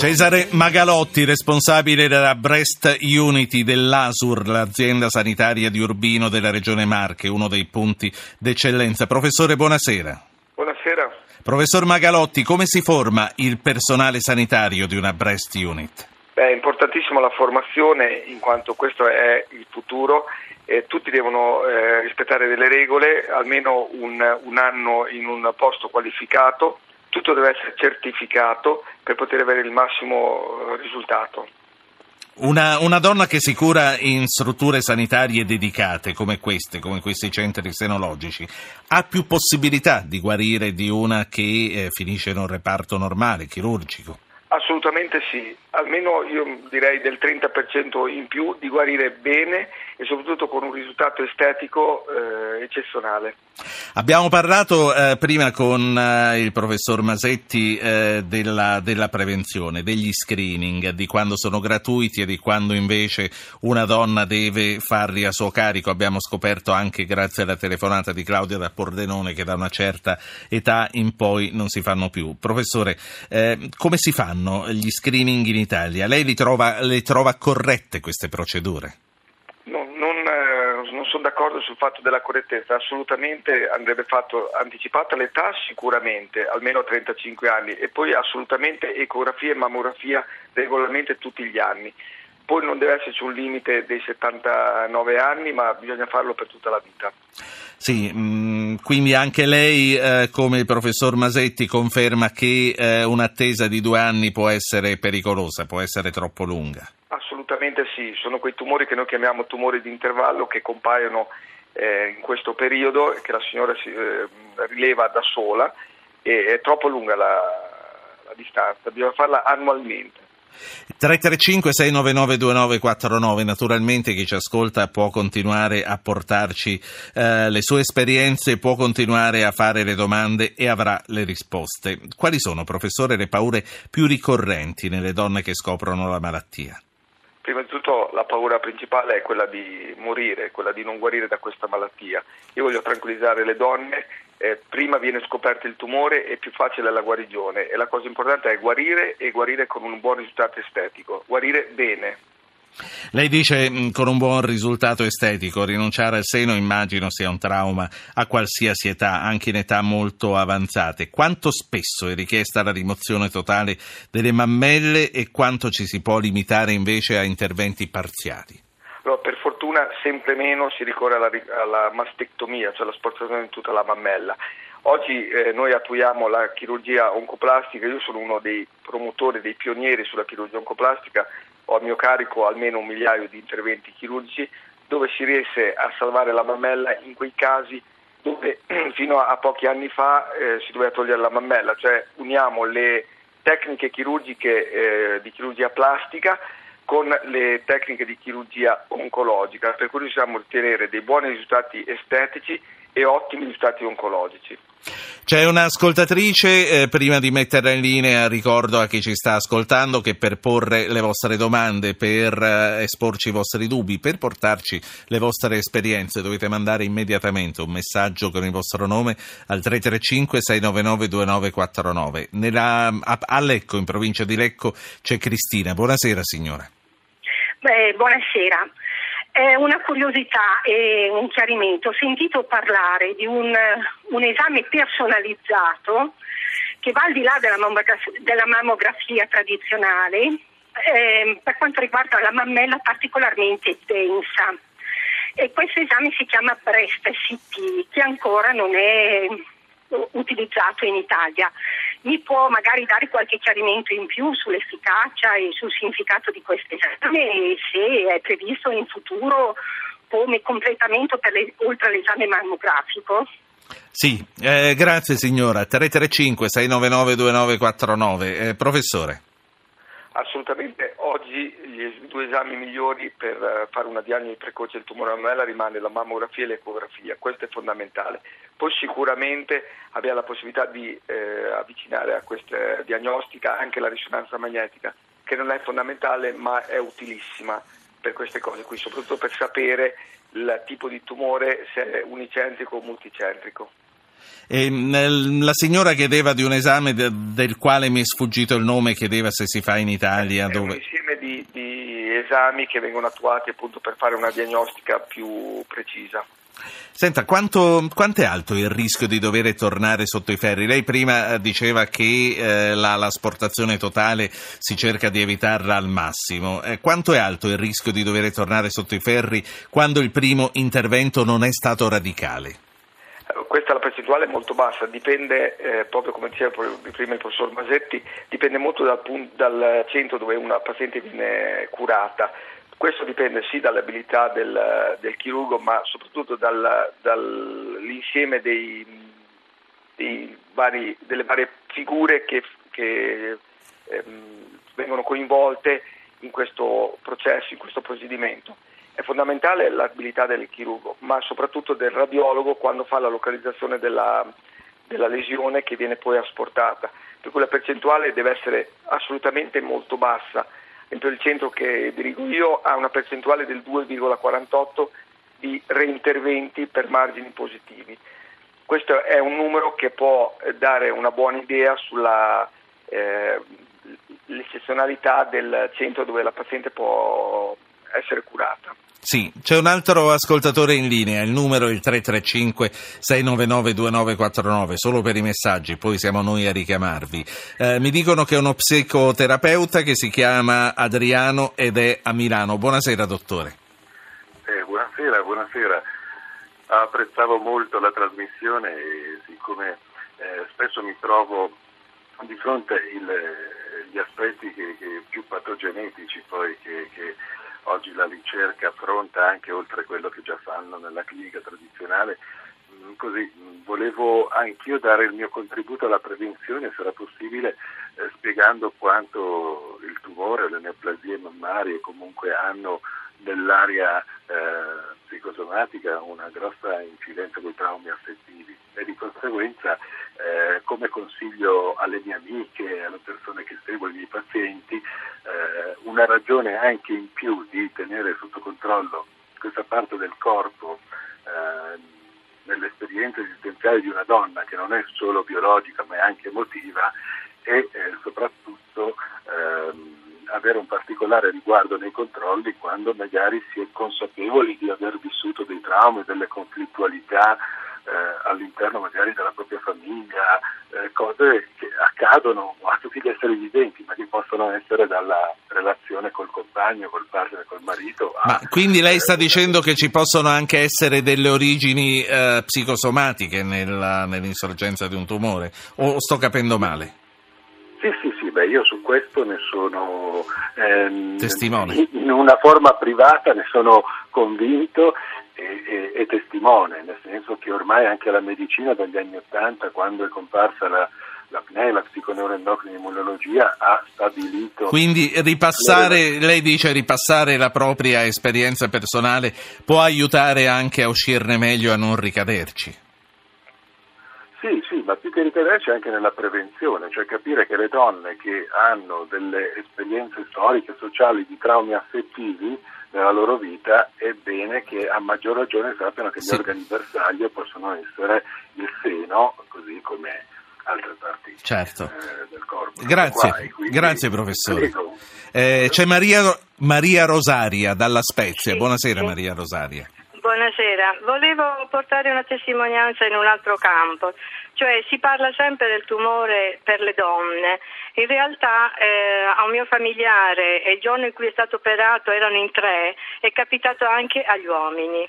Cesare Magalotti, responsabile della Breast Unity dell'ASUR, l'azienda sanitaria di Urbino della Regione Marche, uno dei punti d'eccellenza. Professore, buonasera. Buonasera. Professor Magalotti, come si forma il personale sanitario di una Breast Unit? Beh, è importantissima la formazione in quanto questo è il futuro. Eh, tutti devono eh, rispettare delle regole, almeno un, un anno in un posto qualificato tutto deve essere certificato per poter avere il massimo eh, risultato. Una, una, donna che si cura in strutture sanitarie dedicate come queste, come questi centri senologici, ha più possibilità di guarire di una che eh, finisce in un reparto normale, chirurgico? Assolutamente sì, almeno io direi del 30% in più di guarire bene e soprattutto con un risultato estetico eh, eccezionale. Abbiamo parlato eh, prima con eh, il professor Masetti eh, della, della, prevenzione, degli screening, di quando sono gratuiti e di quando invece una donna deve farli a suo carico. Abbiamo scoperto anche grazie alla telefonata di Claudia da Pordenone che da una certa età in poi non si fanno più. Professore, eh, come si fanno gli screening in Italia? Lei li trova, le trova corrette queste procedure? sono d'accordo sul fatto della correttezza, assolutamente andrebbe fatto anticipata l'età sicuramente, almeno a 35 anni e poi assolutamente ecografia e mammografia regolarmente tutti gli anni. Poi non deve esserci un limite dei 79 anni, ma bisogna farlo per tutta la vita. Sì, mh, mm, quindi anche lei, eh, come il professor Masetti, conferma che eh, un'attesa di due anni può essere pericolosa, può essere troppo lunga. Assolutamente sì, sono quei tumori che noi chiamiamo tumori di intervallo che compaiono eh, in questo periodo e che la signora si, rileva da sola e è troppo lunga la, la distanza, bisogna farla annualmente. 335 699 2949 naturalmente chi ci ascolta può continuare a portarci eh, le sue esperienze può continuare a fare le domande e avrà le risposte quali sono professore le paure più ricorrenti nelle donne che scoprono la malattia? Prima di tutto la paura principale è quella di morire, quella di non guarire da questa malattia. Io voglio tranquillizzare le donne, eh, prima viene scoperto il tumore e più facile è la guarigione e la cosa importante è guarire e guarire con un buon risultato estetico, guarire bene. Lei dice mm, con un buon risultato estetico, rinunciare al seno immagino sia un trauma a qualsiasi età, anche in età molto avanzate. Quanto spesso è richiesta la rimozione totale delle mammelle e quanto ci si può limitare invece a interventi parziali? No, per fortuna sempre meno si ricorre alla, alla mastectomia, cioè la sportazione di tutta la mammella. Oggi eh, noi attuiamo la chirurgia oncoplastica, io sono uno dei promotori, dei pionieri sulla chirurgia oncoplastica ho a mio carico almeno un migliaio di interventi chirurgici dove si riesce a salvare la mammella in quei casi dove fino a pochi anni fa eh, si doveva togliere la mammella, cioè uniamo le tecniche chirurgiche eh, di chirurgia plastica con le tecniche di chirurgia oncologica, per cui riusciamo a ottenere dei buoni risultati estetici e ottimi risultati oncologici. C'è un'ascoltatrice, eh, prima di metterla in linea ricordo a chi ci sta ascoltando che per porre le vostre domande, per eh, esporci i vostri dubbi, per portarci le vostre esperienze dovete mandare immediatamente un messaggio con il vostro nome al 335 699 2949. Nella, a, a Lecco, in provincia di Lecco, c'è Cristina. Buonasera signora. Beh, buonasera. È una curiosità e un chiarimento. Ho sentito parlare di un, un esame personalizzato che va al di là della mammografia, della mammografia tradizionale eh, per quanto riguarda la mammella particolarmente densa. E questo esame si chiama Breast CT, che ancora non è utilizzato in Italia. Mi può magari dare qualche chiarimento in più sull'efficacia e sul significato di questo esame e se è previsto in futuro come completamento le, oltre all'esame mammografico? Sì, eh, grazie signora. 335 699 2949. Eh, professore. Assolutamente, oggi gli due esami migliori per eh, fare una diagnosi precoce del tumore mammella rimane la mammografia e l'ecografia, questo è fondamentale. Poi sicuramente abbiamo la possibilità di eh, avvicinare a questa diagnostica anche la risonanza magnetica, che non è fondamentale ma è utilissima per queste cose qui, soprattutto per sapere il tipo di tumore se è unicentrico o multicentrico. E, la signora chiedeva di un esame de, del quale mi è sfuggito il nome, chiedeva se si fa in Italia. È dove... insieme di, di esami che vengono attuati appunto per fare una diagnostica più precisa. Senta, quanto, quanto, è alto il rischio di dover tornare sotto i ferri? Lei prima eh, diceva che eh, la, la, sportazione totale si cerca di evitarla al massimo. Eh, quanto è alto il rischio di dover tornare sotto i ferri quando il primo intervento non è stato radicale? Percentuale è molto bassa, dipende eh, proprio come diceva prima il professor Masetti, dipende molto dal, dal centro dove una paziente viene curata questo dipende sì dall'abilità del, del chirurgo, ma soprattutto dal, dall'insieme dei, dei vari, delle varie figure che, che ehm, vengono coinvolte in questo processo, in questo procedimento. È fondamentale l'abilità del chirurgo, ma soprattutto del radiologo quando fa la localizzazione della, della lesione che viene poi asportata. Per cui la percentuale deve essere assolutamente molto bassa il centro che dirigo io ha una percentuale del 2,48 di reinterventi per margini positivi. Questo è un numero che può dare una buona idea sulla eh, del centro dove la paziente può essere curata. Sì, c'è un altro ascoltatore in linea, il numero è il 335-699-2949, solo per i messaggi, poi siamo noi a richiamarvi. Eh, mi dicono che è uno psicoterapeuta che si chiama Adriano ed è a Milano. Buonasera dottore. Eh, buonasera, buonasera. Apprezzavo molto la trasmissione e siccome eh, spesso mi trovo di fronte agli aspetti che, che più patogenetici poi che, che oggi la ricerca affronta anche oltre quello che già fanno nella clinica tradizionale. Mm, così mm, volevo anch'io dare il mio contributo alla prevenzione, era possibile, eh, spiegando quanto il tumore le neoplasie mammarie comunque hanno nell'area eh, psicosomatica una grossa incidenza con traumi affettivi e di conseguenza eh, come consiglio alle mie amiche, alle persone che seguo, ai miei pazienti, eh, una ragione anche in più di tenere sotto controllo questa parte del corpo eh, nell'esperienza esistenziale di una donna che non è solo biologica ma è anche emotiva e eh, soprattutto ehm, avere un particolare riguardo nei controlli quando magari si è consapevoli di aver vissuto dei traumi, delle conflittualità eh, all'interno magari della propria famiglia, eh, cose che accadono a tutti gli esseri viventi, ma che possono essere dalla relazione col compagno, col partner, col marito. A, ma quindi lei sta dicendo che ci possono anche essere delle origini eh, psicosomatiche nella, nell'insorgenza di un tumore? O sto capendo male? Sì, sì, sì, beh, io su questo ne sono ehm, testimone. In una forma privata ne sono convinto e, e, e, testimone, nel senso che ormai anche la medicina dagli anni Ottanta, quando è comparsa la, la PNE, la psiconeuroendocrina immunologia, ha stabilito... Quindi ripassare, lei dice ripassare la propria esperienza personale può aiutare anche a uscirne meglio, a non ricaderci? Sì, sì, ma più che ricaderci anche nella prevenzione, cioè capire che le donne che hanno delle esperienze storiche, sociali, di traumi affettivi, nella loro vita è bene che a maggior ragione sappiano che sì. gli organi bersaglio possono essere il seno, così come altre parti certo. eh, del corpo. Grazie, quindi, grazie professore. Eh, c'è Maria, Maria, Rosaria dalla Spezia. Sì, Buonasera sì. Maria Rosaria. Buonasera, volevo portare una testimonianza in un altro campo, cioè si parla sempre del tumore per le donne, in realtà eh, a un mio familiare e il giorno in cui è stato operato erano in tre, è capitato anche agli uomini.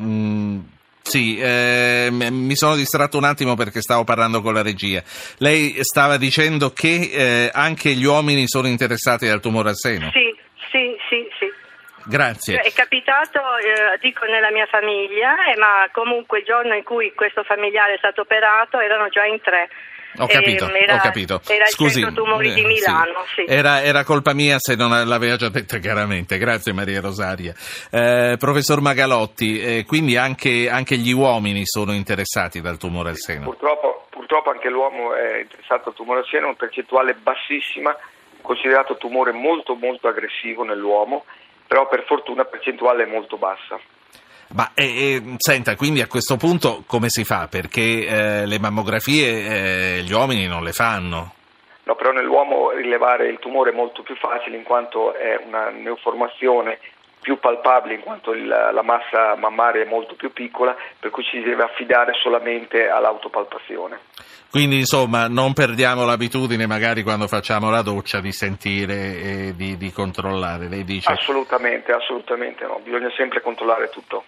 Mm, sì, eh, mi sono distratto un attimo perché stavo parlando con la regia. Lei stava dicendo che eh, anche gli uomini sono interessati al tumore al seno? Sì, sì. Grazie. È capitato, eh, dico, nella mia famiglia, eh, ma comunque il giorno in cui questo familiare è stato operato erano già in tre. Ho capito, eh, era, ho capito. Era Scusi, il centro tumori di eh, Milano. Sì. Sì. Era, era, colpa mia se non l'aveva già detto chiaramente. Grazie Maria Rosaria. Eh, professor Magalotti, eh, quindi anche, anche, gli uomini sono interessati dal tumore al seno? Purtroppo, purtroppo anche l'uomo è interessato al tumore al seno, una percentuale bassissima, considerato tumore molto molto aggressivo nell'uomo però per fortuna percentuale è molto bassa. Ma eh, eh, senta, quindi a questo punto come si fa? Perché eh, le mammografie gli uomini non le fanno. No, però nell'uomo rilevare il tumore è molto più facile in quanto è una neoformazione più palpabile in quanto il, la massa mammaria è molto più piccola, per cui ci si deve affidare solamente all'autopalpazione. Quindi insomma non perdiamo l'abitudine magari quando facciamo la doccia di sentire e di, di controllare, lei dice? Assolutamente, assolutamente no, bisogna sempre controllare tutto.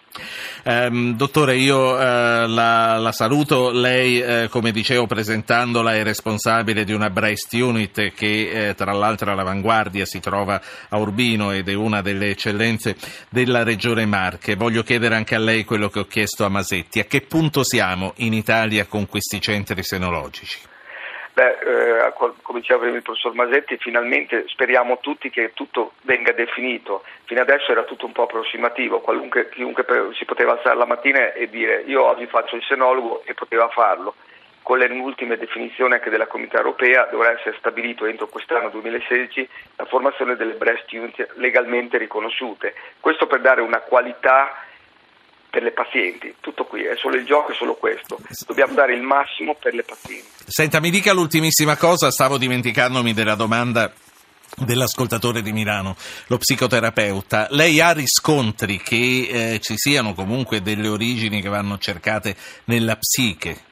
Um, dottore, io uh, la, la, saluto, lei uh, come dicevo presentandola è responsabile di una breast unit che uh, tra l'altro all'avanguardia si trova a Urbino ed è una delle eccellenze della regione Marche. Voglio chiedere anche a lei quello che ho chiesto a Masetti, a che punto siamo in Italia con questi centri tecnologici? Beh, eh, come diceva prima il professor Masetti, finalmente speriamo tutti che tutto venga definito. Fino adesso era tutto un po' approssimativo, Qualunque, chiunque si poteva alzare la mattina e dire io oggi faccio il senologo e poteva farlo. Con le ultime definizioni anche della Comunità Europea dovrà essere stabilito entro quest'anno 2016 la formazione delle breast unit legalmente riconosciute. Questo per dare una qualità per le pazienti. Tutto qui, è solo il gioco, è solo questo. Dobbiamo dare il massimo per le pazienti. Senta, mi dica l'ultimissima cosa, stavo dimenticandomi della domanda dell'ascoltatore di Milano, lo psicoterapeuta. Lei ha riscontri che eh, ci siano comunque delle origini che vanno cercate nella psiche?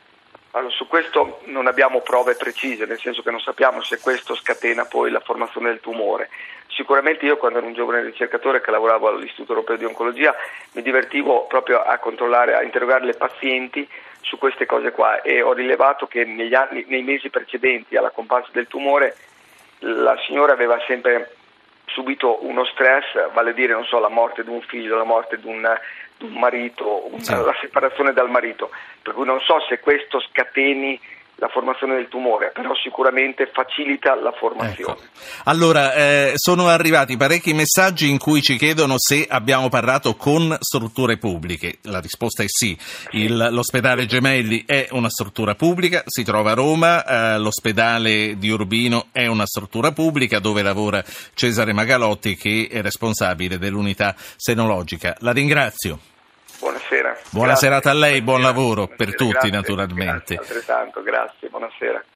Allora, su questo non abbiamo prove precise, nel senso che non sappiamo se questo scatena poi la formazione del tumore. Sicuramente io quando ero un giovane ricercatore che lavoravo all'Istituto Europeo di Oncologia mi divertivo proprio a controllare, a interrogare le pazienti su queste cose qua e ho rilevato che anni, nei mesi precedenti alla comparsa del tumore la signora aveva sempre subito uno stress, vale a dire so, la morte di un figlio, la morte di un, di un marito, una, sì. la separazione dal marito, per cui non so se questo scateni la formazione del tumore, però sicuramente facilita la formazione. Ecco. Allora, eh, sono arrivati parecchi messaggi in cui ci chiedono se abbiamo parlato con strutture pubbliche. La risposta è sì. Il, l'ospedale Gemelli è una struttura pubblica, si trova a Roma, eh, l'ospedale di Urbino è una struttura pubblica dove lavora Cesare Magalotti che è responsabile dell'unità senologica. La ringrazio. Buonasera. Buona grazie. serata a lei, buon lavoro Buonasera. per tutti grazie, naturalmente. Grazie, altrettanto, grazie, buonasera.